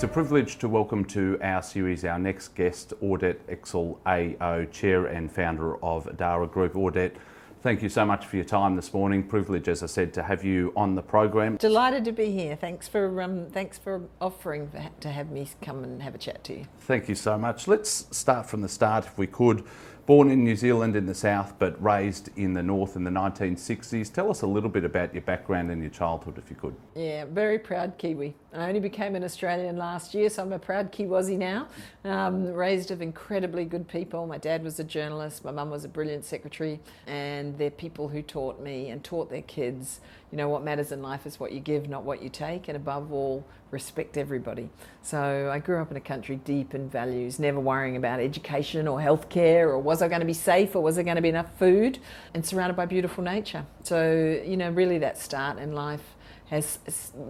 It's a privilege to welcome to our series our next guest, Audette Exel AO, Chair and Founder of Adara Group. Audette, thank you so much for your time this morning. Privilege, as I said, to have you on the program. Delighted to be here. Thanks for um, thanks for offering to have me come and have a chat to you. Thank you so much. Let's start from the start, if we could. Born in New Zealand in the south, but raised in the north in the 1960s. Tell us a little bit about your background and your childhood, if you could. Yeah, very proud Kiwi. I only became an Australian last year, so I'm a proud Kiwazi now. Um, raised of incredibly good people. My dad was a journalist, my mum was a brilliant secretary, and they're people who taught me and taught their kids, you know, what matters in life is what you give, not what you take, and above all, respect everybody. So I grew up in a country deep in values, never worrying about education or healthcare or was I going to be safe or was there going to be enough food, and surrounded by beautiful nature. So, you know, really that start in life has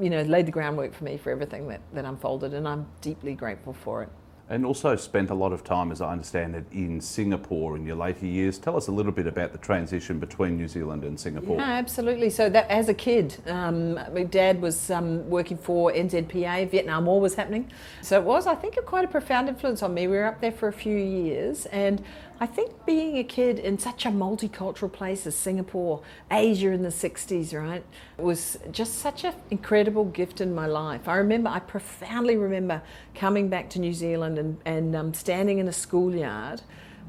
you know laid the groundwork for me for everything that, that unfolded and I'm deeply grateful for it. And also spent a lot of time, as I understand it, in Singapore in your later years. Tell us a little bit about the transition between New Zealand and Singapore. Yeah, absolutely. So that as a kid, um, my dad was um, working for NZPA. Vietnam War was happening, so it was, I think, quite a profound influence on me. We were up there for a few years, and I think being a kid in such a multicultural place as Singapore, Asia in the 60s, right, was just such an incredible gift in my life. I remember, I profoundly remember coming back to New Zealand and, and um, standing in a schoolyard,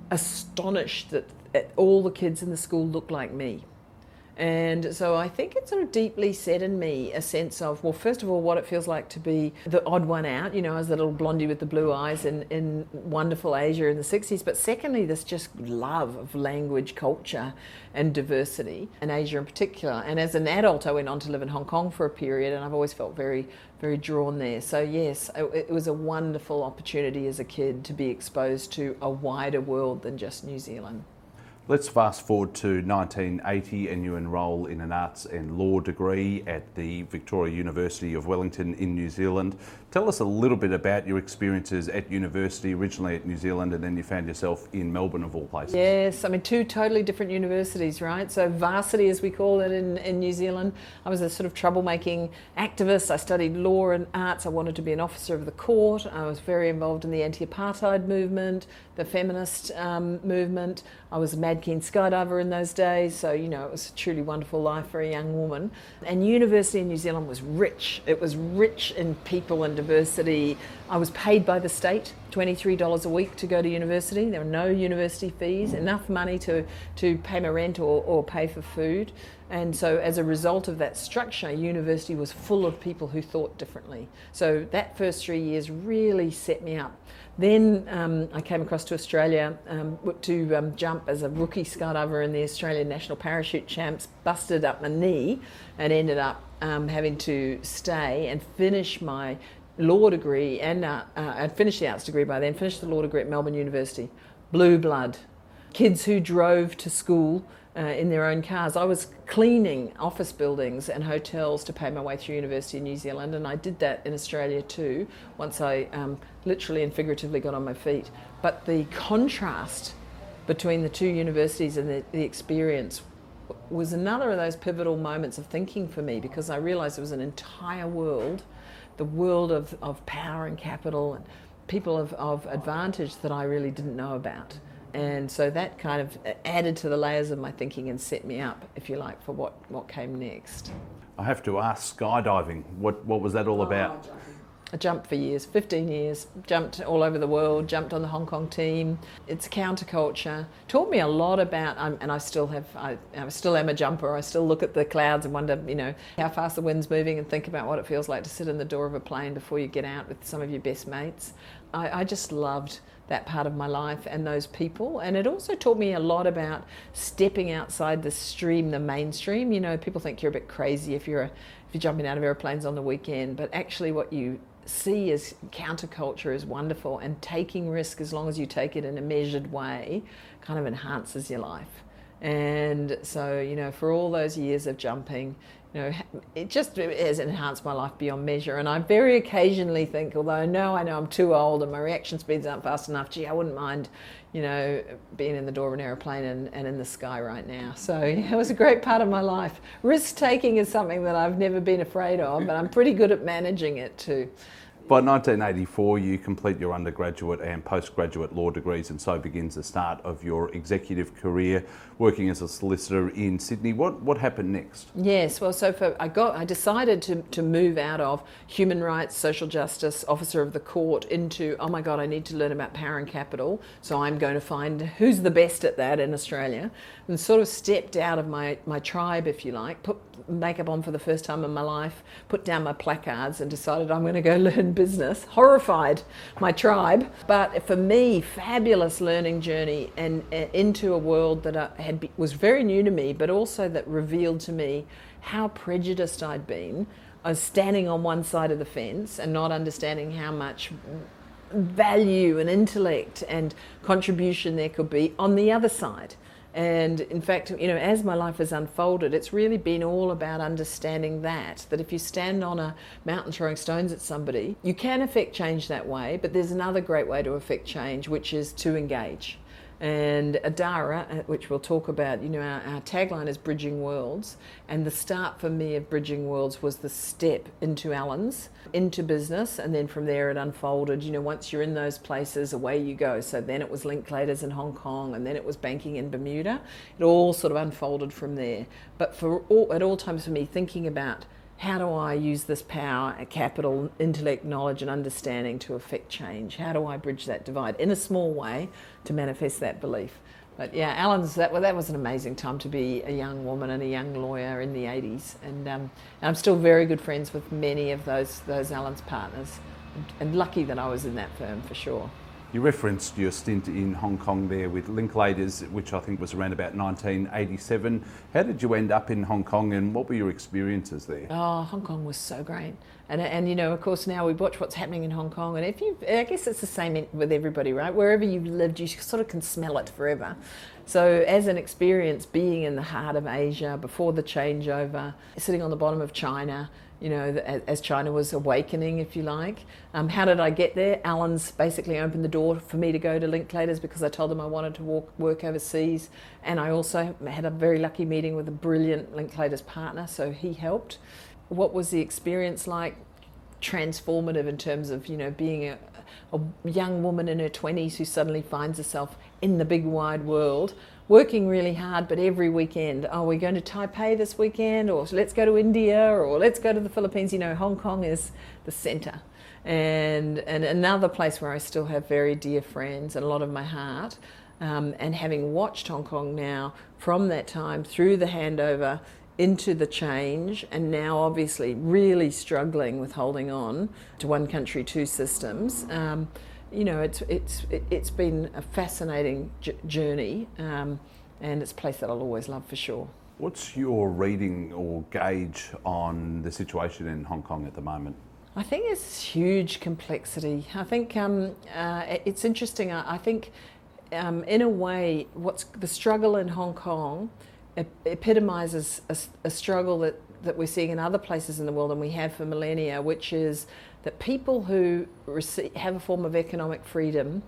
astonished that, that all the kids in the school looked like me. And so I think it sort of deeply set in me a sense of, well, first of all, what it feels like to be the odd one out, you know, as the little blondie with the blue eyes in, in wonderful Asia in the 60s. But secondly, this just love of language, culture, and diversity, in Asia in particular. And as an adult, I went on to live in Hong Kong for a period, and I've always felt very, very drawn there. So, yes, it, it was a wonderful opportunity as a kid to be exposed to a wider world than just New Zealand. Let's fast forward to 1980 and you enrol in an arts and law degree at the Victoria University of Wellington in New Zealand. Tell us a little bit about your experiences at university, originally at New Zealand, and then you found yourself in Melbourne, of all places. Yes, I mean, two totally different universities, right? So, varsity, as we call it in, in New Zealand, I was a sort of troublemaking activist. I studied law and arts. I wanted to be an officer of the court. I was very involved in the anti apartheid movement, the feminist um, movement. I was a mad keen skydiver in those days, so, you know, it was a truly wonderful life for a young woman. And university in New Zealand was rich. It was rich in people and university. I was paid by the state $23 a week to go to university. There were no university fees, enough money to, to pay my rent or, or pay for food. And so, as a result of that structure, university was full of people who thought differently. So, that first three years really set me up. Then um, I came across to Australia um, to um, jump as a rookie skydiver in the Australian National Parachute Champs, busted up my knee, and ended up um, having to stay and finish my law degree and uh, uh, I'd finished the arts degree by then, finished the law degree at Melbourne University. Blue blood. Kids who drove to school uh, in their own cars. I was cleaning office buildings and hotels to pay my way through University in New Zealand, and I did that in Australia too once I um, literally and figuratively got on my feet. But the contrast between the two universities and the, the experience was another of those pivotal moments of thinking for me because I realized there was an entire world the world of, of power and capital and people of, of advantage that I really didn't know about. And so that kind of added to the layers of my thinking and set me up, if you like, for what, what came next. I have to ask skydiving, what, what was that all about? Oh, I jumped for years, 15 years, jumped all over the world, jumped on the Hong Kong team. It's counterculture. Taught me a lot about, um, and I still have, I, I, still am a jumper. I still look at the clouds and wonder, you know, how fast the wind's moving and think about what it feels like to sit in the door of a plane before you get out with some of your best mates. I, I just loved that part of my life and those people. And it also taught me a lot about stepping outside the stream, the mainstream. You know, people think you're a bit crazy if you're a, if you're jumping out of airplanes on the weekend, but actually what you see as counterculture is wonderful and taking risk as long as you take it in a measured way kind of enhances your life. And so you know for all those years of jumping you know it just has enhanced my life beyond measure. And i very occasionally think although i know i know i'm too old and my reaction speeds aren't fast enough gee i wouldn't mind you know being in the door of an aeroplane and, and in the sky right now. So yeah, it was a great part of my life. Risk taking is something that i've never been afraid of but i'm pretty good at managing it too. By 1984, you complete your undergraduate and postgraduate law degrees, and so begins the start of your executive career, working as a solicitor in Sydney. What what happened next? Yes, well, so for, I got I decided to to move out of human rights, social justice, officer of the court into oh my god, I need to learn about power and capital. So I'm going to find who's the best at that in Australia, and sort of stepped out of my my tribe, if you like, put makeup on for the first time in my life, put down my placards, and decided I'm going to go learn business, horrified my tribe. But for me, fabulous learning journey and, and into a world that I had be, was very new to me, but also that revealed to me how prejudiced I'd been. I was standing on one side of the fence and not understanding how much value and intellect and contribution there could be on the other side. And in fact, you know, as my life has unfolded, it's really been all about understanding that. That if you stand on a mountain throwing stones at somebody, you can affect change that way, but there's another great way to affect change, which is to engage. And Adara, uh, which we'll talk about, you know, our, our, tagline is Bridging Worlds. And the start for me of Bridging Worlds was the step into Allens, into business. And then from there it unfolded. You know, once you're in those places, away you go. So then it was Linklaters in Hong Kong, and then it was banking in Bermuda. It all sort of unfolded from there. But for all, at all times for me, thinking about how do I use this power, capital, intellect, knowledge, and understanding to affect change? How do I bridge that divide in a small way to manifest that belief? But yeah, Allens that, well, that was an amazing time to be a young woman and a young lawyer in the 80s. And, um, and I'm still very good friends with many of those, those Allens partners. And lucky that I was in that firm for sure. You referenced your stint in Hong Kong there with Linklaters, which I think was around about 1987. How did you end up in Hong Kong and what were your experiences there? Oh, Hong Kong was so great. And, and you know, of course, now we watch what's happening in Hong Kong. And if you, I guess it's the same with everybody, right? Wherever you've lived, you sort of can smell it forever. So, as an experience being in the heart of Asia before the changeover, sitting on the bottom of China, you know, as China was awakening, if you like. Um, how did I get there? Allens basically opened the door for me to go to Linklaters because I told them I wanted to walk, work overseas. And I also had a very lucky meeting with a brilliant Linklaters partner, so he helped. What was the experience like? Transformative in terms of, you know, being a, a young woman in her 20s who suddenly finds herself in the big wide world working really hard, but every weekend, oh, we're going to Taipei this weekend, or let's go to India, or let's go to the Philippines. You know, Hong Kong is the centre. And, and another place where I still have very dear friends and a lot of my heart. Um, and having watched Hong Kong now from that time through the handover into the change, and now obviously really struggling with holding on to one country, two systems. Um, you know, it's it's it's been a fascinating j- journey, um, and it's a place that I'll always love for sure. What's your reading or gauge on the situation in Hong Kong at the moment? I think there's huge complexity. I think um, uh, it's interesting. I, I think, um, in a way, what's the struggle in Hong Kong epitomizes a, a struggle that, that we're seeing in other places in the world and we have for millennia, which is that people who receive, have a form of economic freedom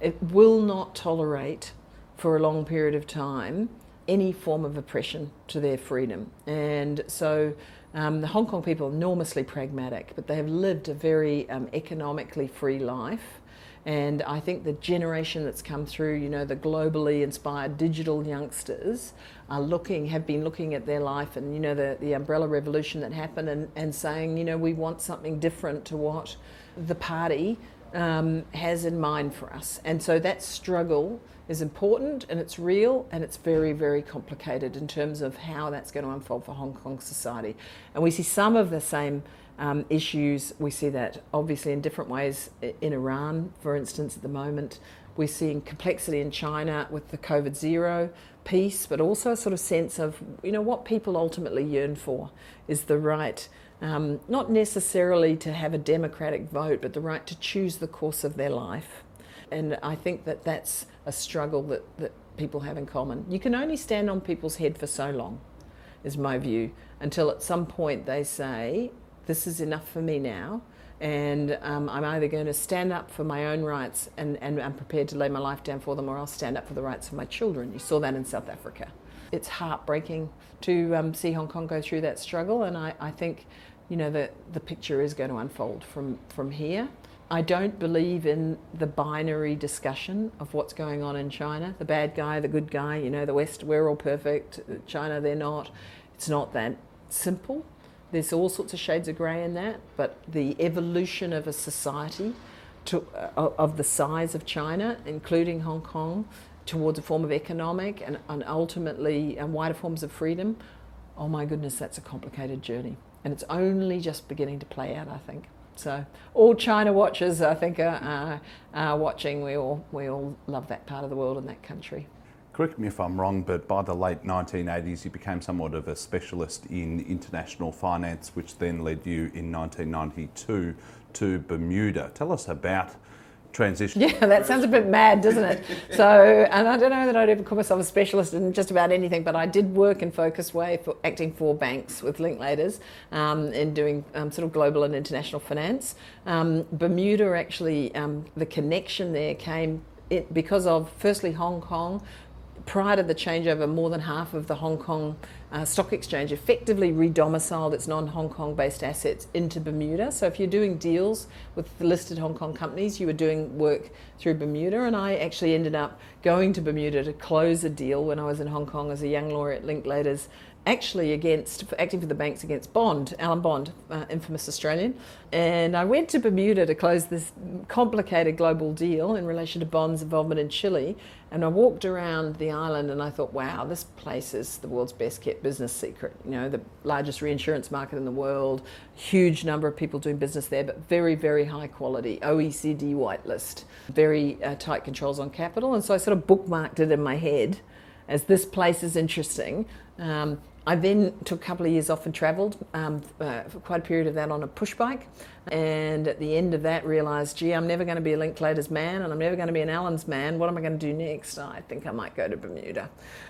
it will not tolerate for a long period of time any form of oppression to their freedom. And so um, the Hong Kong people are enormously pragmatic, but they have lived a very um, economically free life. And I think the generation that's come through, you know, the globally inspired digital youngsters are looking, have been looking at their life and, you know, the, the umbrella revolution that happened and, and saying, you know, we want something different to what the party um, has in mind for us. And so that struggle is important and it's real and it's very, very complicated in terms of how that's going to unfold for Hong Kong society. And we see some of the same um, issues. We see that obviously in different ways in Iran, for instance, at the moment. We're seeing complexity in China with the COVID zero piece, but also a sort of sense of, you know, what people ultimately yearn for is the right, um, not necessarily to have a democratic vote, but the right to choose the course of their life. And I think that that's a struggle that, that people have in common. You can only stand on people's head for so long, is my view, until at some point they say, this is enough for me now. And um, I'm either going to stand up for my own rights and, and I'm prepared to lay my life down for them, or I'll stand up for the rights of my children. You saw that in South Africa. It's heartbreaking to um, see Hong Kong go through that struggle, and I, I think you know, the, the picture is going to unfold from, from here. I don't believe in the binary discussion of what's going on in China the bad guy, the good guy, you know, the West, we're all perfect, China, they're not. It's not that simple. There's all sorts of shades of grey in that, but the evolution of a society to, uh, of the size of China, including Hong Kong, towards a form of economic and, and ultimately and wider forms of freedom, oh my goodness, that's a complicated journey. And it's only just beginning to play out, I think. So all China watchers, I think, are, are, are, watching. We all we all love that part of the world and that country. Correct me if I'm wrong, but by the late 1980s, you became somewhat of a specialist in international finance, which then led you in 1992 to Bermuda. Tell us about transition. Yeah, that sounds a bit mad, doesn't it? So, and I don't know that I'd ever call myself a specialist in just about anything, but I did work in Focus Way for acting for banks with Linklaters um, in doing um, sort of global and international finance. Um, Bermuda actually, um, the connection there came it, because of firstly Hong Kong prior to the changeover, more than half of the Hong Kong uh, Stock Exchange effectively redomiciled its non Hong Kong based assets into Bermuda. So if you're doing deals with the listed Hong Kong companies, you were doing work through Bermuda. And I actually ended up going to Bermuda to close a deal when I was in Hong Kong as a young lawyer at Linklaters actually against acting for the banks against Bond, Alan Bond, uh, infamous Australian, and I went to Bermuda to close this complicated global deal in relation to Bond's involvement in Chile. And I walked around the island and I thought, wow, this place is the world's best kept business secret. You know, the largest reinsurance market in the world, huge number of people doing business there, but very, very high quality, OECD whitelist, very uh, tight controls on capital. And so I sort of bookmarked it in my head as this place is interesting. Um, I then took a couple of years off and travelled um, uh, for quite a period of that on a push bike. And at the end of that, realised, gee, I'm never going to be a Linklaters man and I'm never going to be an Allen's man. What am I going to do next? I think I might go to Bermuda,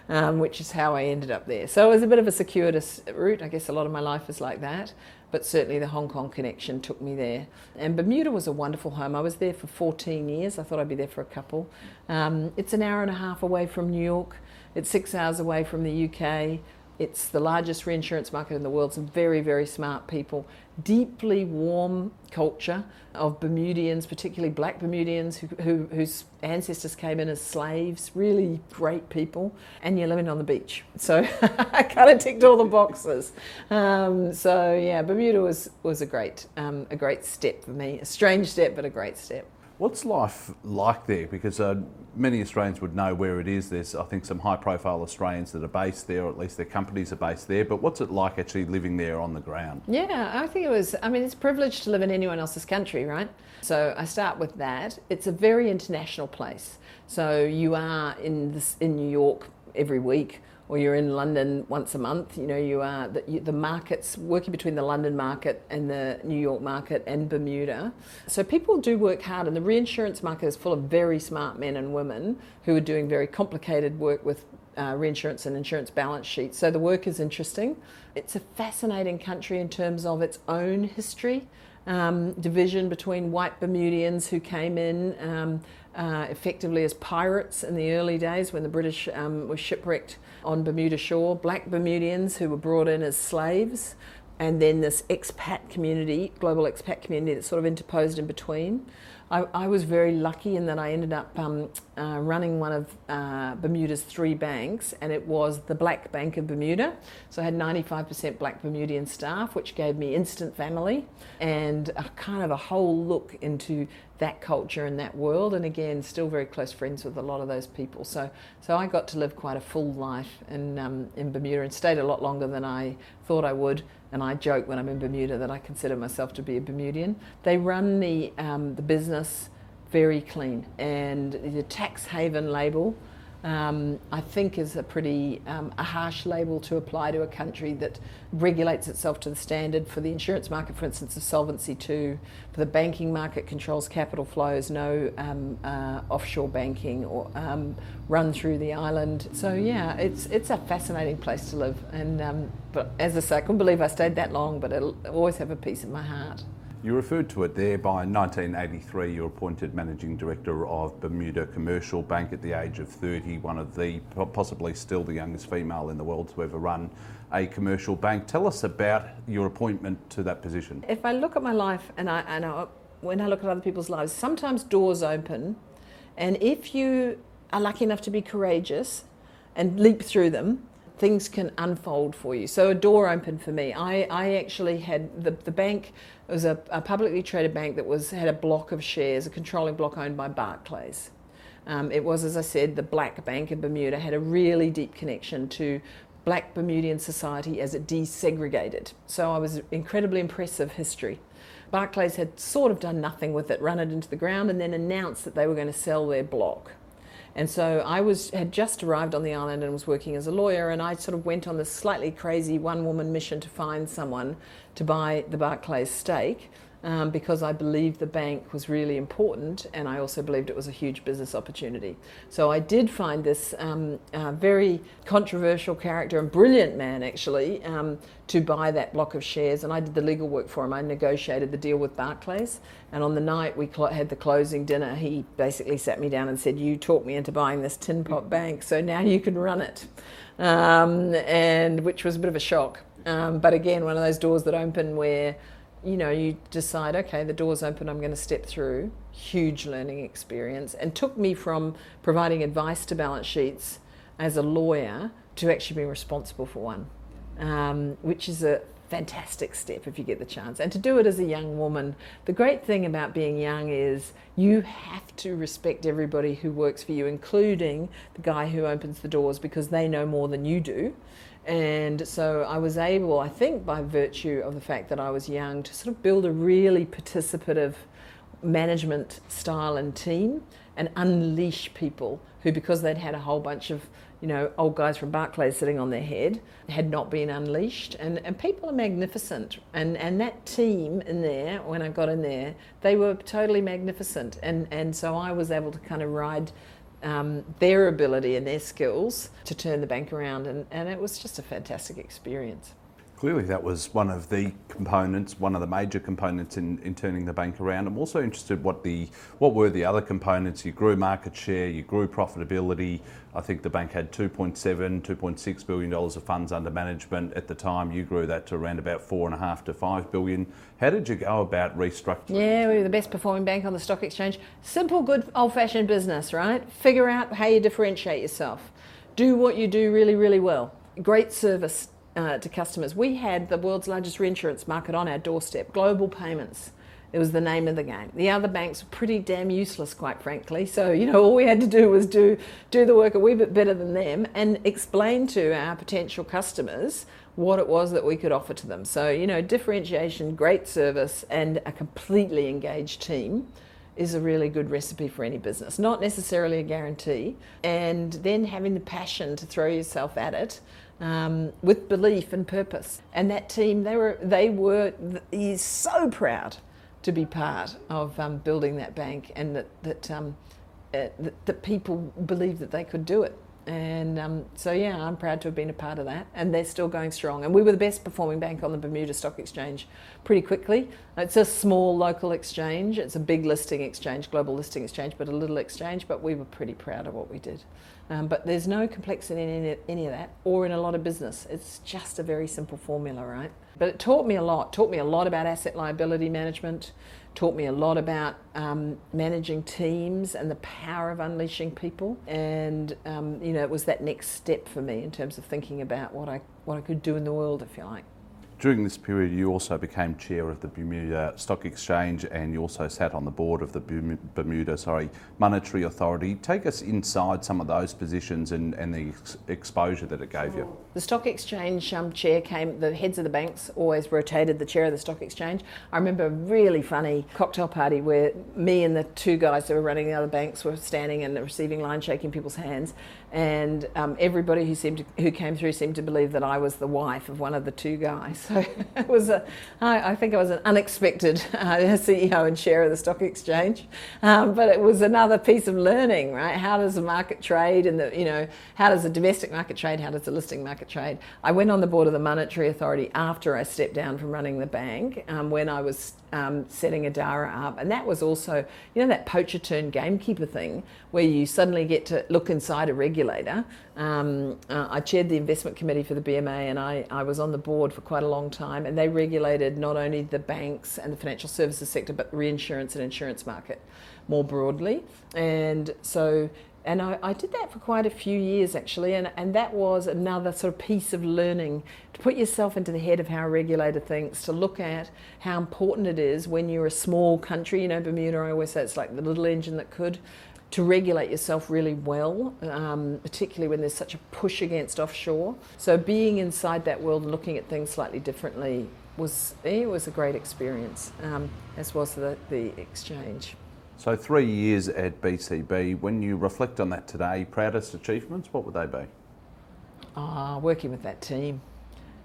um, which is how I ended up there. So it was a bit of a circuitous route. I guess a lot of my life is like that. But certainly the Hong Kong connection took me there. And Bermuda was a wonderful home. I was there for 14 years. I thought I'd be there for a couple. Um, it's an hour and a half away from New York. It's six hours away from the UK. It's the largest reinsurance market in the world. Some very, very smart people. Deeply warm culture of Bermudians, particularly black Bermudians who, who, whose ancestors came in as slaves. Really great people. And you're living on the beach. So I kind of ticked all the boxes. Um, so yeah, Bermuda was, was a, great, um, a great step for me. A strange step, but a great step. What's life like there? Because uh, many Australians would know where it is. There's, I think, some high profile Australians that are based there, or at least their companies are based there. But what's it like actually living there on the ground? Yeah, I think it was, I mean, it's a privilege to live in anyone else's country, right? So I start with that. It's a very international place. So you are in, this, in New York every week or you're in London once a month, you know, you are the, you, the markets working between the London market and the New York market and Bermuda. So people do work hard, and the reinsurance market is full of very smart men and women who are doing very complicated work with uh, reinsurance and insurance balance sheets. So the work is interesting. It's a fascinating country in terms of its own history. Um, division between white Bermudians who came in um, uh, effectively as pirates in the early days when the British um, were shipwrecked on Bermuda shore, black Bermudians who were brought in as slaves, and then this expat community, global expat community that sort of interposed in between. I, I was very lucky in that I ended up um, uh, running one of uh, Bermuda's three banks, and it was the Black Bank of Bermuda. So I had 95% black Bermudian staff, which gave me instant family and a kind of a whole look into that culture and that world. And again, still very close friends with a lot of those people. So, so I got to live quite a full life in, um, in Bermuda and stayed a lot longer than I thought I would. And I joke when I'm in Bermuda that I consider myself to be a Bermudian. They run the, um, the business very clean, and the tax haven label um, I think is a pretty um, a harsh label to apply to a country that regulates itself to the standard for the insurance market, for instance, of Solvency II, for the banking market controls capital flows, no um, uh, offshore banking or um, run through the island. So yeah, it's it's a fascinating place to live, and um, but as I say, I couldn't believe I stayed that long, but it'll always have a piece of my heart. You referred to it there. By 1983, you were appointed managing director of Bermuda Commercial Bank at the age of 30, one of the possibly still the youngest female in the world to ever run a commercial bank. Tell us about your appointment to that position. If I look at my life and I, and I, when I look at other people's lives, sometimes doors open, and if you are lucky enough to be courageous and leap through them, things can unfold for you. So a door opened for me. I, I actually had the, the bank was a, a publicly traded bank that was had a block of shares, a controlling block owned by Barclays. Um, it was, as I said, the black bank in Bermuda had a really deep connection to black Bermudian society as it desegregated. So I was incredibly impressive history. Barclays had sort of done nothing with it, run it into the ground, and then announced that they were going to sell their block. And so I was had just arrived on the island and was working as a lawyer, and I sort of went on this slightly crazy one woman mission to find someone to buy the Barclays stake um, because I believed the bank was really important and I also believed it was a huge business opportunity. So I did find this um, uh, very controversial character and brilliant man actually um, to buy that block of shares and I did the legal work for him. I negotiated the deal with Barclays and on the night we cl- had the closing dinner he basically sat me down and said you talked me into buying this tin pot bank so now you can run it um, and which was a bit of a shock. Um, but again, one of those doors that open where you know, you decide, okay, the door's open, I'm going to step through. Huge learning experience. And took me from providing advice to balance sheets as a lawyer to actually being responsible for one, um, which is a fantastic step if you get the chance. And to do it as a young woman, the great thing about being young is you have to respect everybody who works for you, including the guy who opens the doors, because they know more than you do. And so I was able, I think, by virtue of the fact that I was young, to sort of build a really participative management style and team and unleash people who, because they'd had a whole bunch of you know, old guys from Barclays sitting on their head, had not been unleashed. And, and people are magnificent. And, and that team in there, when I got in there, they were totally magnificent. And, and so I was able to kind of ride um, their ability and their skills to turn the bank around, and, and it was just a fantastic experience. Clearly, that was one of the components, one of the major components in, in turning the bank around. I'm also interested what the what were the other components. You grew market share, you grew profitability. I think the bank had 2.7, 2.6 billion dollars of funds under management at the time. You grew that to around about four and a half to five billion. How did you go about restructuring? Yeah, we were the best performing bank on the stock exchange. Simple, good, old-fashioned business, right? Figure out how you differentiate yourself. Do what you do really, really well. Great service uh, to customers. We had the world's largest reinsurance market on our doorstep, Global Payments. It was the name of the game. The other banks were pretty damn useless, quite frankly. So, you know, all we had to do was do, do the work a wee bit better than them and explain to our potential customers what it was that we could offer to them. So, you know, differentiation, great service, and a completely engaged team is a really good recipe for any business. Not necessarily a guarantee. And then having the passion to throw yourself at it um, with belief and purpose. And that team, they were, they were, he's so proud to be part of um, building that bank and that, that, um, uh, that, that people believed that they could do it. And um, so, yeah, I'm proud to have been a part of that. And they're still going strong. And we were the best performing bank on the Bermuda Stock Exchange pretty quickly. It's a small local exchange, it's a big listing exchange, global listing exchange, but a little exchange. But we were pretty proud of what we did. Um, but there's no complexity in any, any of that or in a lot of business. It's just a very simple formula, right? But it taught me a lot, taught me a lot about asset liability management taught me a lot about um, managing teams and the power of unleashing people. And um, you know, it was that next step for me in terms of thinking about what I what I could do in the world, if you like. During this period, you also became chair of the Bermuda Stock Exchange, and you also sat on the board of the Bermuda, sorry, Monetary Authority. Take us inside some of those positions and, and the ex- exposure that it gave you. The Stock Exchange um, chair came. The heads of the banks always rotated the chair of the Stock Exchange. I remember a really funny cocktail party where me and the two guys that were running the other banks were standing and receiving line, shaking people's hands, and um, everybody who seemed to, who came through seemed to believe that I was the wife of one of the two guys. So it was a, I, I think I was an unexpected uh, CEO and chair of the stock exchange, um, but it was another piece of learning, right? How does the market trade, and the you know how does the domestic market trade? How does the listing market trade? I went on the board of the Monetary Authority after I stepped down from running the bank um, when I was um, setting Adara up, and that was also you know that poacher turned gamekeeper thing where you suddenly get to look inside a regulator. Um, uh, I chaired the investment committee for the BMA and I, I was on the board for quite a long time. And they regulated not only the banks and the financial services sector, but reinsurance and insurance market more broadly. And so and I, I, did that for quite a few years actually, and, and that was another sort of piece of learning to put yourself into the head of how a regulator thinks, to look at how important it is when you're a small country. You know, Bermuda, I always say it's like the little engine that could to regulate yourself really well, um, particularly when there's such a push against offshore. So being inside that world and looking at things slightly differently was it was a great experience, um, as was the, the exchange. So three years at BCB. When you reflect on that today, proudest achievements, what would they be? Ah, oh, working with that team.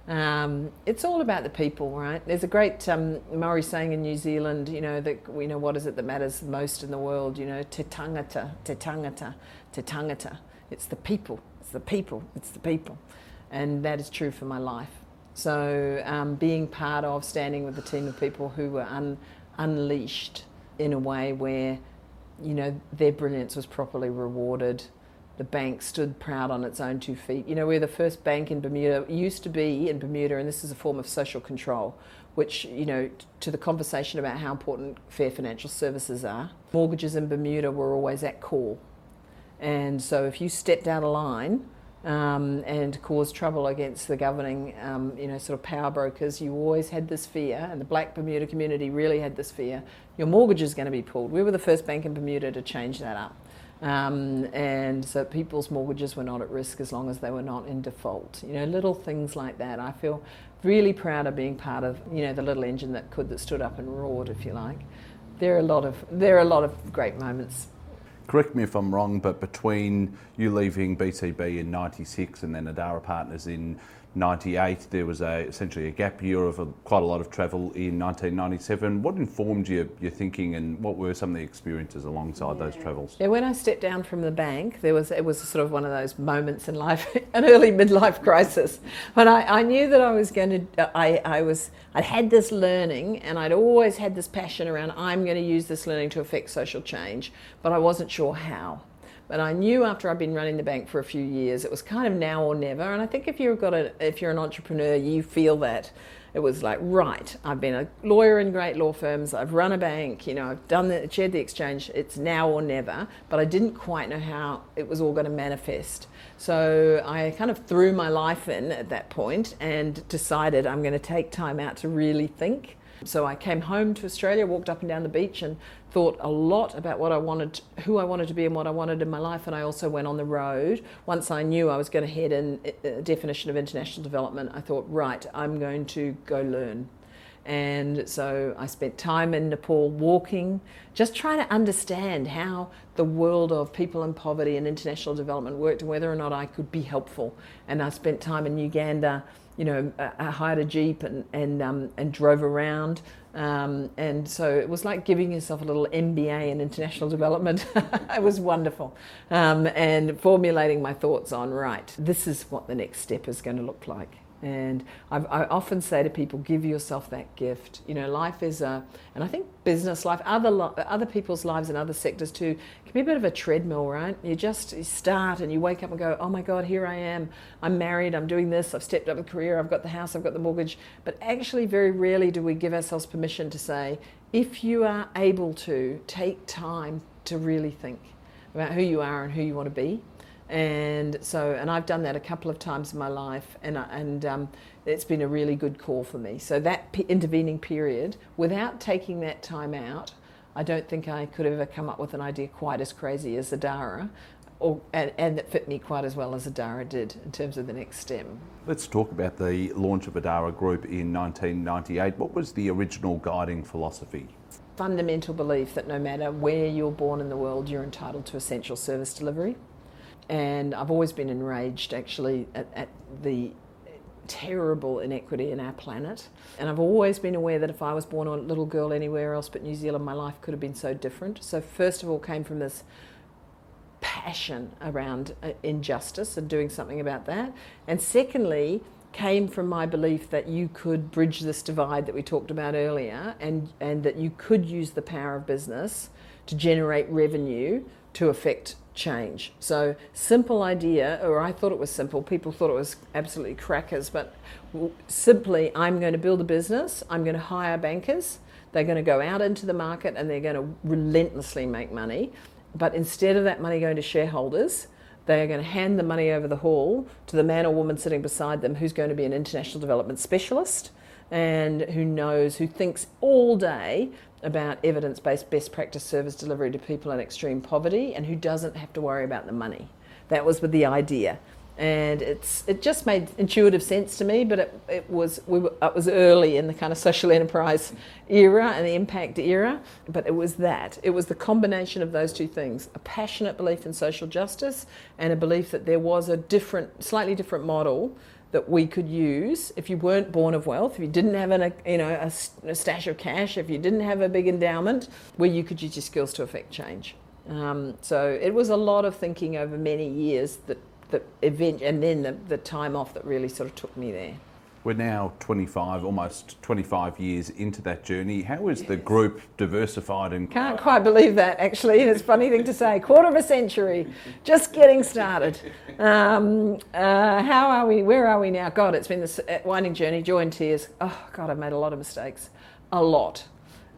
Um, it's all about the people, right? There's a great um, Maori saying in New Zealand, you know, that you know what is it that matters most in the world? You know, te tangata, te tangata, te tangata. It's the people. It's the people. It's the people, and that is true for my life. So um, being part of standing with a team of people who were un- unleashed in a way where, you know, their brilliance was properly rewarded the bank stood proud on its own two feet. You know, we're the first bank in Bermuda, it used to be in Bermuda, and this is a form of social control, which, you know, to the conversation about how important fair financial services are, mortgages in Bermuda were always at call. And so if you stepped out of line, um, and caused trouble against the governing, um, you know, sort of power brokers. You always had this fear, and the Black Bermuda community really had this fear: your mortgage is going to be pulled. We were the first bank in Bermuda to change that up. Um, and so people's mortgages were not at risk as long as they were not in default. You know, little things like that. I feel really proud of being part of, you know, the little engine that could that stood up and roared, if you like. There are a lot of there are a lot of great moments. Correct me if I'm wrong, but between you leaving BCB in '96 and then Adara Partners in 98, there was a, essentially a gap year of a, quite a lot of travel in 1997. What informed your, your thinking and what were some of the experiences alongside yeah. those travels? Yeah, when I stepped down from the bank, there was it was sort of one of those moments in life, an early midlife crisis. But I, I knew that I was going to, I, I was, I'd had this learning and I'd always had this passion around I'm going to use this learning to affect social change, but I wasn't sure how. But I knew after I'd been running the bank for a few years, it was kind of now or never. And I think if you've got a, if you're an entrepreneur, you feel that it was like right. I've been a lawyer in great law firms. I've run a bank. You know, I've done the chaired the exchange. It's now or never. But I didn't quite know how it was all going to manifest. So I kind of threw my life in at that point and decided I'm going to take time out to really think so I came home to Australia, walked up and down the beach, and thought a lot about what I wanted, who I wanted to be, and what I wanted in my life. And I also went on the road. Once I knew I was going to head in a definition of international development, I thought, right, I'm going to go learn. And so I spent time in Nepal walking, just trying to understand how the world of people in poverty and international development worked and whether or not I could be helpful. And I spent time in Uganda you know, I hired a jeep and and um, and drove around, um, and so it was like giving yourself a little MBA in international development. it was wonderful, um, and formulating my thoughts on right. This is what the next step is going to look like. And I've, i often say to people, give yourself that gift. You know, life is a, and I think business life, other other people's lives in other sectors too, can be a bit of a treadmill, right? You just start and you wake up and go, oh my God, here I am. I'm married. I'm doing this. I've stepped up a career. I've got the house. I've got the mortgage. But actually, very rarely do we give ourselves permission to say, if you are able to take time to really think about who you are and who you want to be and so and I've done that a couple of times in my life, and and um, it's been a really good call for me. So that p- intervening period, without taking that time out, I don't think I could have ever come up with an idea quite as crazy as Adara. Or, and, and that fit me quite as well as Adara did in terms of the next stem. Let's talk about the launch of Adara Group in 1998. What was the original guiding philosophy? Fundamental belief that no matter where you're born in the world, you're entitled to essential service delivery and I've always been enraged actually at, at the terrible inequity in our planet. And I've always been aware that if I was born a little girl anywhere else but New Zealand, my life could have been so different. So, first of all, came from this passion around uh, injustice and doing something about that. And secondly, came from my belief that you could bridge this divide that we talked about earlier and, and that you could use the power of business to generate revenue to affect change. So, simple idea, or I thought it was simple, people thought it was absolutely crackers, but simply, I'm going to build a business, I'm going to hire bankers, they're going to go out into the market and they're going to relentlessly make money. But instead of that money going to shareholders, they are going to hand the money over the hall to the man or woman sitting beside them who's going to be an international development specialist and who knows, who thinks all day about evidence based best practice service delivery to people in extreme poverty and who doesn't have to worry about the money. That was with the idea. And it's it just made intuitive sense to me, but it, it was we were, it was early in the kind of social enterprise era and the impact era. But it was that it was the combination of those two things: a passionate belief in social justice and a belief that there was a different, slightly different model that we could use if you weren't born of wealth, if you didn't have an, you know, a, a stash of cash, if you didn't have a big endowment, where you could use your skills to affect change. Um, so it was a lot of thinking over many years that, that event, and then the, the time off that really sort of took me there. We're now 25, almost 25 years into that journey. How is the group diversified and can't quite believe that actually? And it's a funny thing to say. Quarter of a century, just getting started. Um, uh, how are we? Where are we now? God, it's been this uh, winding journey. Joy and tears. Oh God, I've made a lot of mistakes, a lot.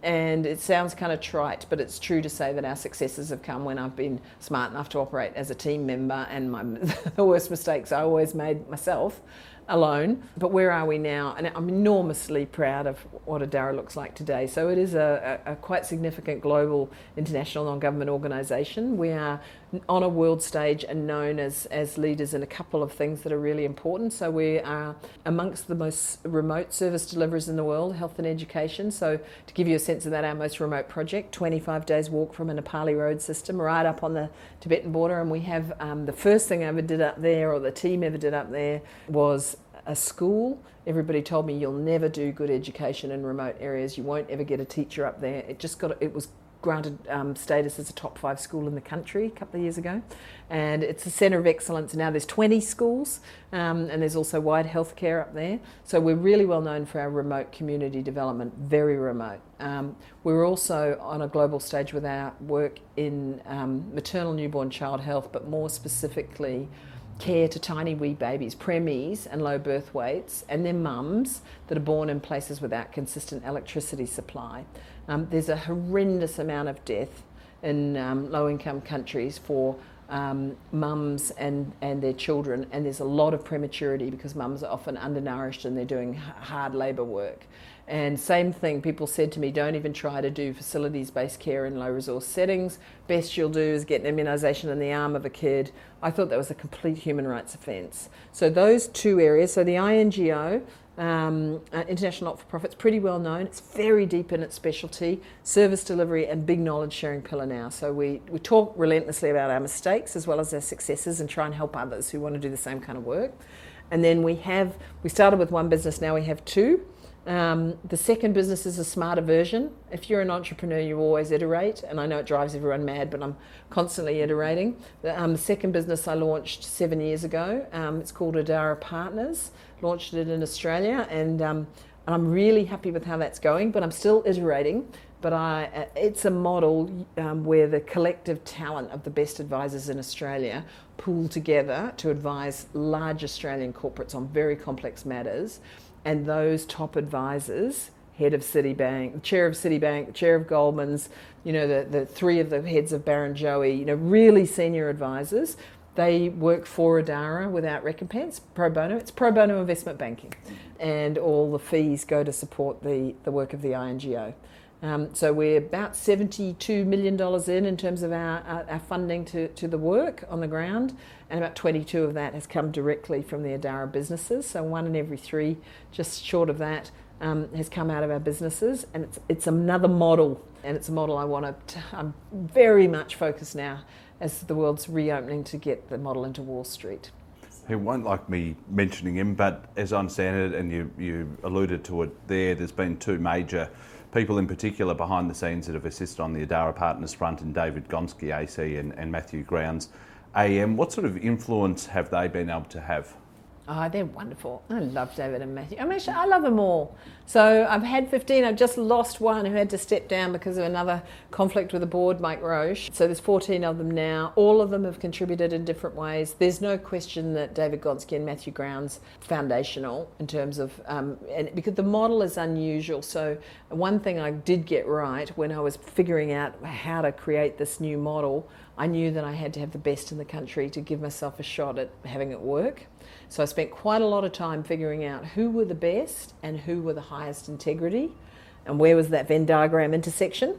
And it sounds kind of trite, but it's true to say that our successes have come when I've been smart enough to operate as a team member. And my, the worst mistakes I always made myself alone. But where are we now? And I'm enormously proud of what Adara looks like today. So it is a, a, a quite significant global international non-government organisation. We are on a world stage and known as, as leaders in a couple of things that are really important. So we are amongst the most remote service deliverers in the world, health and education. So to give you a sense of that, our most remote project, 25 days walk from a Nepali road system right up on the Tibetan border. And we have um, the first thing I ever did up there, or the team ever did up there, was a school. Everybody told me you'll never do good education in remote areas. You won't ever get a teacher up there. It just got it was granted um, status as a top five school in the country a couple of years ago. And it's a centre of excellence. Now there's 20 schools um, and there's also wide healthcare up there. So we're really well known for our remote community development, very remote. Um, we're also on a global stage with our work in um, maternal newborn child health, but more specifically, care to tiny wee babies, preemies and low birth weights, and their mums that are born in places without consistent electricity supply. Um, there's a horrendous amount of death in um, low income countries for um, mums and, and their children, and there's a lot of prematurity because mums are often undernourished and they're doing hard labour work. And same thing, people said to me, don't even try to do facilities based care in low resource settings. Best you'll do is get an immunisation in the arm of a kid. I thought that was a complete human rights offence. So, those two areas, so the INGO, um, uh, International Not for Profit's pretty well known. It's very deep in its specialty, service delivery, and big knowledge sharing pillar now. So we, we talk relentlessly about our mistakes as well as our successes and try and help others who want to do the same kind of work. And then we have, we started with one business, now we have two. Um, the second business is a smarter version. If you're an entrepreneur, you always iterate, and I know it drives everyone mad, but I'm constantly iterating. The, um, the second business I launched seven years ago. Um, it's called Adara Partners. Launched it in Australia, and, um, and I'm really happy with how that's going. But I'm still iterating. But I, uh, it's a model um, where the collective talent of the best advisors in Australia pool together to advise large Australian corporates on very complex matters and those top advisors head of Citibank, chair of Citibank, chair of Goldman's, you know, the, the three of the heads of Barrenjoey, you know, really senior advisors. They work for Adara without recompense, pro bono. It's pro bono investment banking. Mm-hmm. And all the fees go to support the, the work of the INGO. Um, so we're about $72 million in in terms of our, our, funding to, to the work on the ground, and about 22 of that has come directly from the Adara businesses. So one in every three, just short of that, um, has come out of our businesses, and it's, it's another model, and it's a model I want to. I'm very much focused now as the world's reopening to get the model into Wall Street. He won't like me mentioning him, but as I understand it, and you, you alluded to it there, there's been two major people in particular behind the scenes that have assisted on the Adara Partners front, and David Gonski, AC, and, and Matthew Grounds, AM. What sort of influence have they been able to have? Oh, they're wonderful. I love David and Matthew. I mean, I love them all. So I've had 15. I've just lost one who had to step down because of another conflict with the board, Mike Roche. So there's 14 of them now. All of them have contributed in different ways. There's no question that David Gonski and Matthew Grounds foundational in terms of um, and because the model is unusual. So one thing I did get right when I was figuring out how to create this new model, I knew that I had to have the best in the country to give myself a shot at having it work. So I spent quite a lot of time figuring out who were the best and who were the highest integrity and where was that Venn diagram intersection.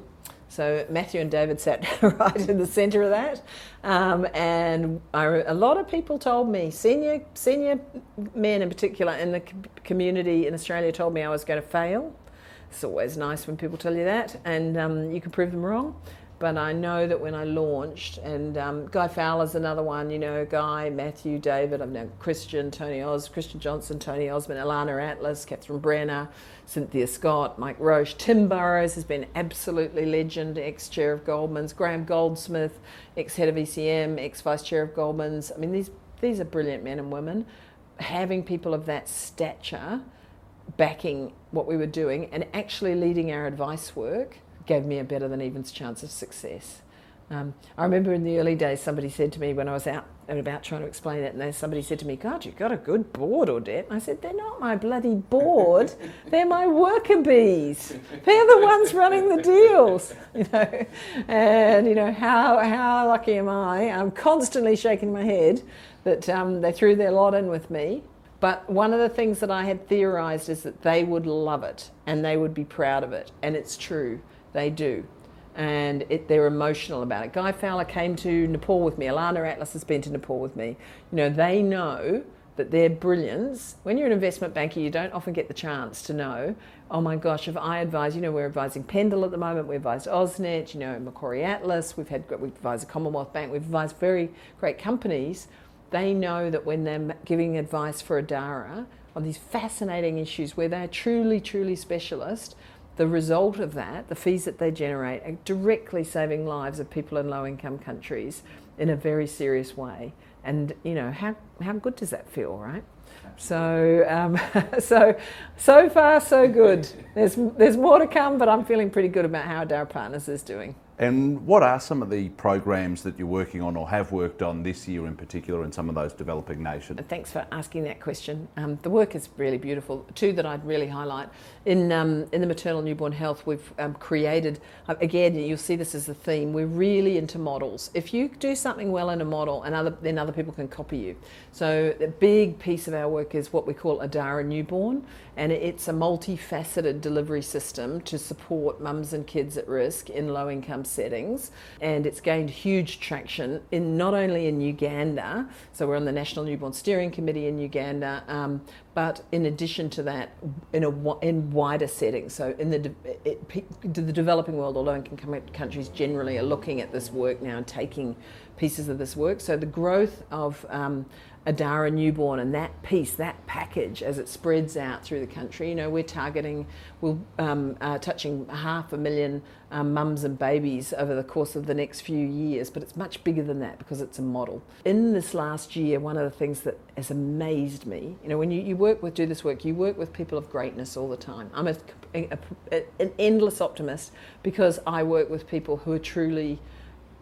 So Matthew and David sat right in the centre of that, um, and I, a lot of people told me, senior senior men in particular in the community in Australia, told me I was going to fail. It's always nice when people tell you that, and um, you can prove them wrong but I know that when I launched, and um, Guy Fowler's another one, you know, Guy, Matthew, David, I've known Christian, Tony Oz, Christian Johnson, Tony Osmond, Ilana Atlas, Catherine Brenner, Cynthia Scott, Mike Roche, Tim Burrows has been absolutely legend, ex-chair of Goldman's, Graham Goldsmith, ex-head of ECM, ex-vice chair of Goldman's. I mean, these, these are brilliant men and women. Having people of that stature backing what we were doing and actually leading our advice work gave me a better than evens chance of success. Um, I remember in the early days, somebody said to me when I was out and about trying to explain it, and then somebody said to me, God, you've got a good board, Audette. And I said, They're not my bloody board, they're my worker bees. They're the ones running the deals. You know, and you know, how, how lucky am I? I'm constantly shaking my head that um, they threw their lot in with me. But one of the things that I had theorized is that they would love it and they would be proud of it. And it's true. They do. And it, they're emotional about it. Guy Fowler came to Nepal with me. Ilana Atlas has been to Nepal with me. You know, they know that their brilliance, when you're an investment banker, you don't often get the chance to know, oh my gosh, if I advise, you know, we're advising Pendal at the moment, we advised AusNet, you know, Macquarie Atlas, we've had, we've advised the Commonwealth Bank, we've advised very great companies. They know that when they're giving advice for Adara on these fascinating issues where they're truly, truly specialist, the result of that, the fees that they generate, are directly saving lives of people in low income countries in a very serious way. And, you know, how, how good does that feel, right? So, um, so, so far, so good. There's, there's more to come, but I'm feeling pretty good about how Adara Partners is doing. And what are some of the programs that you're working on or have worked on this year in particular in some of those developing nations? Thanks for asking that question. Um, the work is really beautiful. Two that I'd really highlight in um, in the maternal newborn health, we've um, created uh, again. You'll see this as a theme. We're really into models. If you do something well in a model, and other then other people can copy you. So the big piece of our work is what we call Adara Newborn, and it's a multifaceted delivery system to support mums and kids at risk in low income settings. And it's gained huge traction in not only in Uganda, so we're on the National Newborn Steering Committee in Uganda, um, but in addition to that, in a in wider settings. So in the it, the developing world or low income countries generally are looking at this work now and taking pieces of this work. So the growth of um, Adara newborn and that piece, that package, as it spreads out through the country. You know, we're targeting, we're um, uh, touching half a million um, mums and babies over the course of the next few years, but it's much bigger than that because it's a model. In this last year, one of the things that has amazed me, you know, when you, you work with, do this work, you work with people of greatness all the time. I'm a, a, a, an endless optimist because I work with people who are truly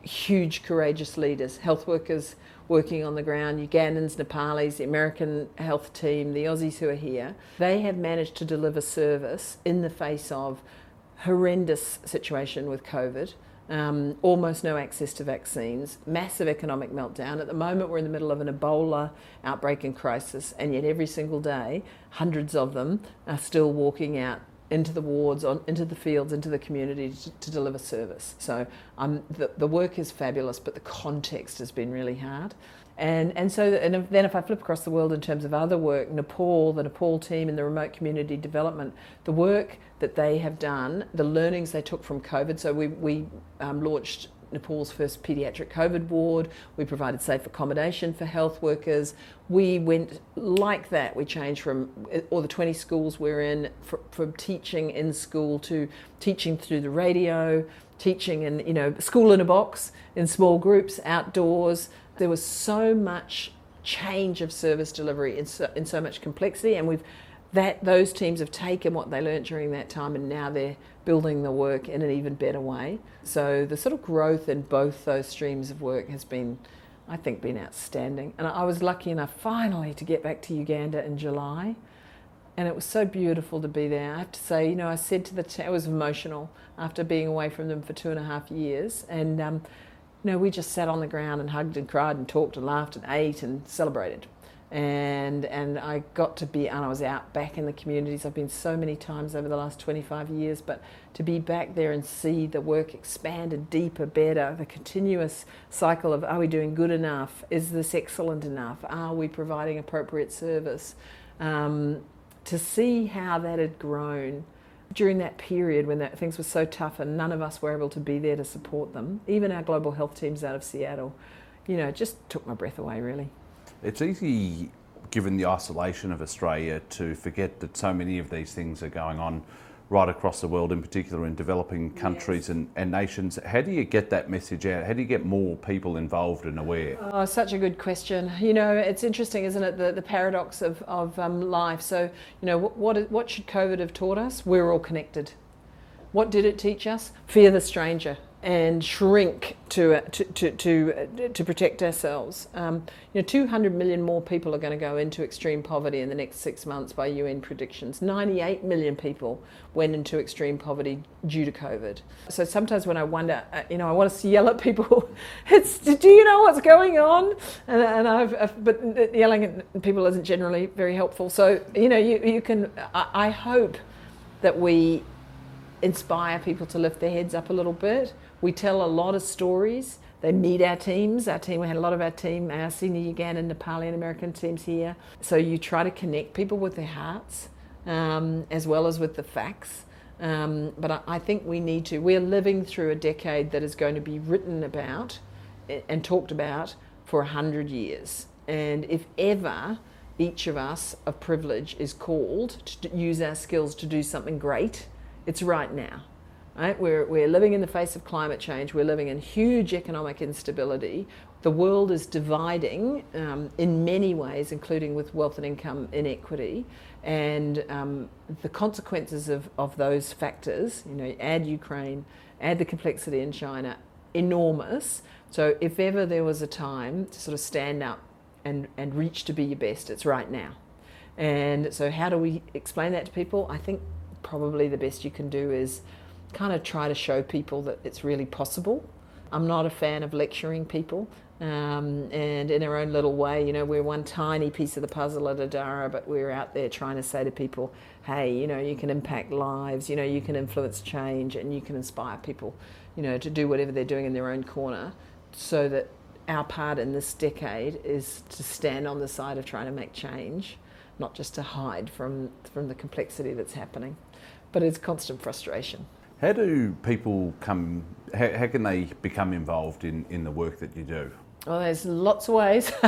huge, courageous leaders, health workers working on the ground, Ugandans, Nepalis, the American health team, the Aussies who are here, they have managed to deliver service in the face of horrendous situation with COVID. Um, almost no access to vaccines, massive economic meltdown. At the moment, we're in the middle of an Ebola outbreak and crisis, and yet every single day, hundreds of them are still walking out into the wards, on, into the fields, into the community to, to deliver service. So um, the, the work is fabulous, but the context has been really hard. And, and so and then if I flip across the world in terms of other work, Nepal, the Nepal team in the remote community development, the work that they have done, the learnings they took from COVID. So we, we um, launched Nepal's first paediatric COVID ward. We provided safe accommodation for health workers. We went like that. We changed from uh, all the 20 schools we're in from teaching in school to teaching through the radio, teaching in you know school in a box in small groups outdoors. There was so much change of service delivery in so, in so much complexity, and we've that those teams have taken what they learned during that time and now they're building the work in an even better way. So the sort of growth in both those streams of work has been, I think, been outstanding. And I was lucky enough finally to get back to Uganda in July. And it was so beautiful to be there. I have to say, you know, I said to the, it was emotional after being away from them for two and a half years. And, um, you know, we just sat on the ground and hugged and cried and talked and laughed and ate and celebrated and and I got to be and I was out back in the communities. I've been so many times over the last 25 years, but to be back there and see the work expanded deeper, better, the continuous cycle of are we doing good enough? Is this excellent enough? Are we providing appropriate service? Um, to see how that had grown during that period when that, things were so tough and none of us were able to be there to support them, even our global health teams out of Seattle, you know, just took my breath away really. It's easy, given the isolation of Australia, to forget that so many of these things are going on right across the world, in particular in developing countries yes. and, and, nations. How do you get that message out? How do you get more people involved and aware? Oh, such a good question. You know, it's interesting, isn't it, the, the paradox of, of um, life. So, you know, what, what, what should COVID have taught us? We're all connected. What did it teach us? Fear the stranger and shrink to to to to, to protect ourselves. Um, you know, 200 million more people are going to go into extreme poverty in the next six months by UN predictions. 98 million people went into extreme poverty due to COVID. So sometimes when I wonder, uh, you know, I want to yell at people. It's do you know what's going on? And, and I've, I've, but yelling at people isn't generally very helpful. So you know, you you can. I, I hope that we inspire people to lift their heads up a little bit. We tell a lot of stories. They meet our teams. Our team, we had a lot of our team, our senior Ugandan, Nepali, and American teams here. So you try to connect people with their hearts um, as well as with the facts. Um, but I, I think we need to. We're living through a decade that is going to be written about and talked about for a hundred years. And if ever each of us of privilege is called to use our skills to do something great, it's right now. Right? We're, we're living in the face of climate change. We're living in huge economic instability. The world is dividing um, in many ways, including with wealth and income inequity. And um, the consequences of, of those factors, you know, add Ukraine, add the complexity in China, enormous. So if ever there was a time to sort of stand up and, and reach to be your best, it's right now. And so, how do we explain that to people? I think probably the best you can do is kind of try to show people that it's really possible. I'm not a fan of lecturing people. Um, and in our own little way, you know, we're one tiny piece of the puzzle at Adara, but we're out there trying to say to people, hey, you know, you can impact lives, you know, you can influence change, and you can inspire people, you know, to do whatever they're doing in their own corner so that our part in this decade is to stand on the side of trying to make change, not just to hide from, from the complexity that's happening but it's constant frustration. How do people come, how, how can they become involved in, in the work that you do? Well, there's lots of ways.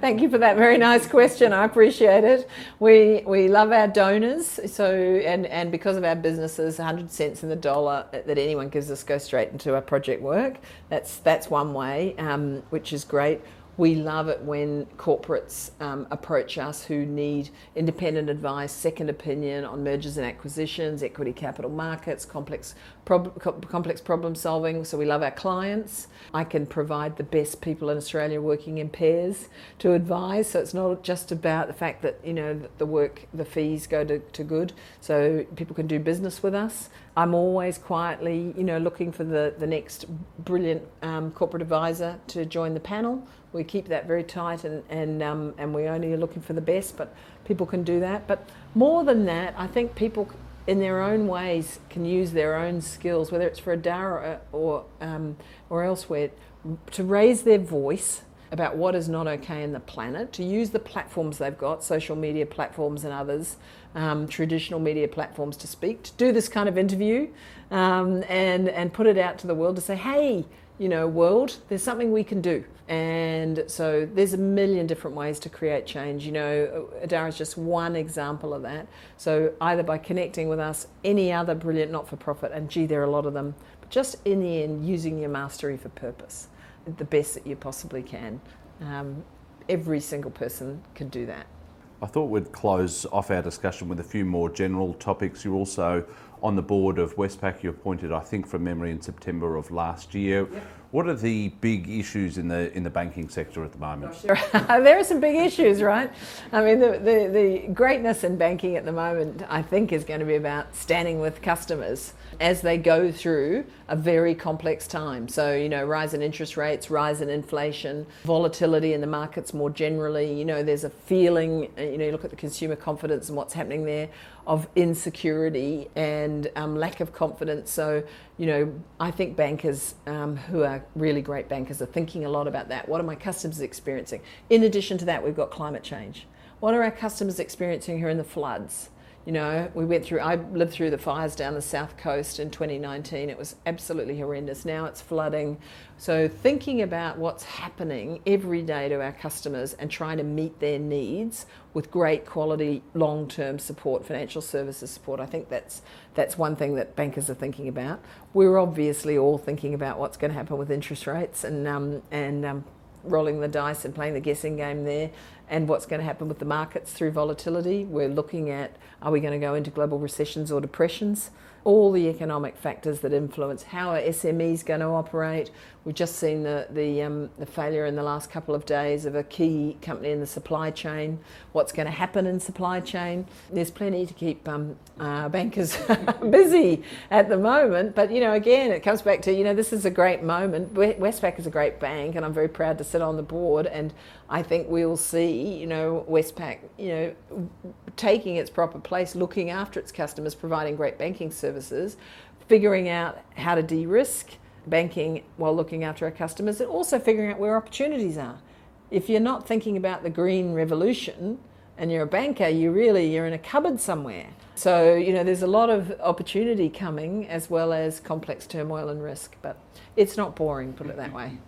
Thank you for that very nice question. I appreciate it. We we love our donors, so and and because of our businesses, 100 cents in the dollar that anyone gives us go straight into our project work. That's that's one way, um, which is great. We love it when corporates um, approach us who need independent advice, second opinion on mergers and acquisitions, equity capital markets, complex, prob- complex problem solving. So we love our clients. I can provide the best people in Australia working in pairs to advise. So it's not just about the fact that you know the work, the fees go to, to good. So people can do business with us. I'm always quietly, you know, looking for the, the next brilliant um, corporate advisor to join the panel we keep that very tight and, and, um, and we only are looking for the best, but people can do that. But more than that, I think people in their own ways can use their own skills, whether it's for Adara or, or, um, or elsewhere, to raise their voice about what is not okay in the planet, to use the platforms they've got, social media platforms and others, um, traditional media platforms to speak, to do this kind of interview um, and, and put it out to the world to say, hey, you know, world, there's something we can do. And so there's a million different ways to create change. You know, Adara is just one example of that. So either by connecting with us, any other brilliant not for profit, and gee, there are a lot of them, but just in the end, using your mastery for purpose, the best that you possibly can. Um, every single person can do that. I thought we'd close off our discussion with a few more general topics. You're also on the board of Westpac. You appointed, I think, from memory, in September of last year. Yep. What are the big issues in the in the banking sector at the moment? Oh, sure. there are some big issues, right? I mean, the, the, the greatness in banking at the moment, I think, is going to be about standing with customers as they go through a very complex time. So, you know, rise in interest rates, rise in inflation, volatility in the markets more generally. You know, there's a feeling, you know, you look at the consumer confidence and what's happening there of insecurity and um, lack of confidence. So, you know, I think bankers um, who are really great bankers are thinking a lot about that. What are my customers experiencing? In addition to that, we've got climate change. What are our customers experiencing here in the floods? You know, we went through, I lived through the fires down the south coast in 2019. It was absolutely horrendous. Now it's flooding. So, thinking about what's happening every day to our customers and trying to meet their needs with great quality long term support, financial services support, I think that's, that's one thing that bankers are thinking about. We're obviously all thinking about what's going to happen with interest rates and, um, and um, rolling the dice and playing the guessing game there and what's going to happen with the markets through volatility. We're looking at are we going to go into global recessions or depressions? All the economic factors that influence how are SMEs going to operate. We've just seen the, the, um, the failure in the last couple of days of a key company in the supply chain. What's going to happen in supply chain? There's plenty to keep um, uh, bankers busy at the moment. But, you know, again, it comes back to, you know, this is a great moment. Westpac is a great bank, and I'm very proud to sit on the board. And I think we'll see, you know, Westpac, you know, taking its proper place, looking after its customers, providing great banking services, figuring out how to de-risk banking while looking after our customers, and also figuring out where opportunities are. If you're not thinking about the green revolution and you're a banker, you really you're in a cupboard somewhere. So, you know, there's a lot of opportunity coming as well as complex turmoil and risk, but it's not boring, put it that way.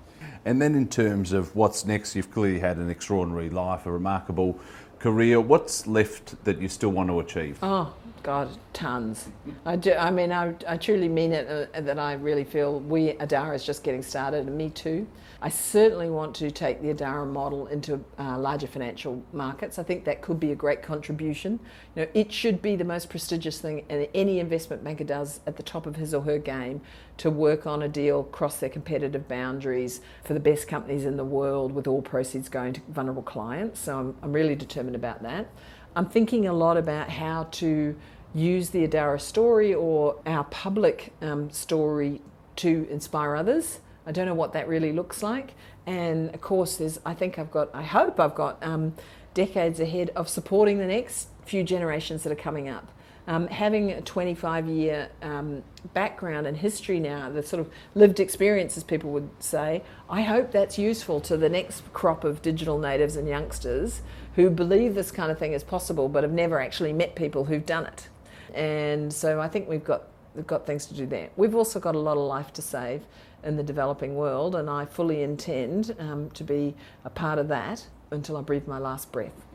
And then in terms of what's next, you've clearly had an extraordinary life, a remarkable career. What's left that you still want to achieve? Oh, God, tons. I, do, I mean, I, I truly mean it uh, that I really feel we, Adara, is just getting started, and me too. I certainly want to take the Adara model into uh, larger financial markets. I think that could be a great contribution. You know, it should be the most prestigious thing any investment banker does at the top of his or her game to work on a deal across their competitive boundaries for the best companies in the world with all proceeds going to vulnerable clients. So I'm, I'm really determined about that. I'm thinking a lot about how to use the Adara story or our public um, story to inspire others. I don't know what that really looks like. And of course, there's, I think I've got, I hope I've got um, decades ahead of supporting the next few generations that are coming up. Um, having a 25 year um, background and history now, the sort of lived experience, as people would say, I hope that's useful to the next crop of digital natives and youngsters who believe this kind of thing is possible but have never actually met people who've done it. And so I think we've got, we've got things to do there. We've also got a lot of life to save in the developing world, and I fully intend um, to be a part of that until I breathe my last breath.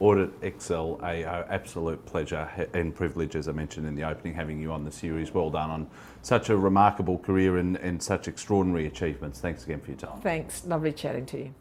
Audette Exel, a, absolute pleasure and privilege, as I mentioned in the opening, having you on the series. Well done on such a remarkable career and, and such extraordinary achievements. Thanks again for your time. Thanks. Lovely chatting to you.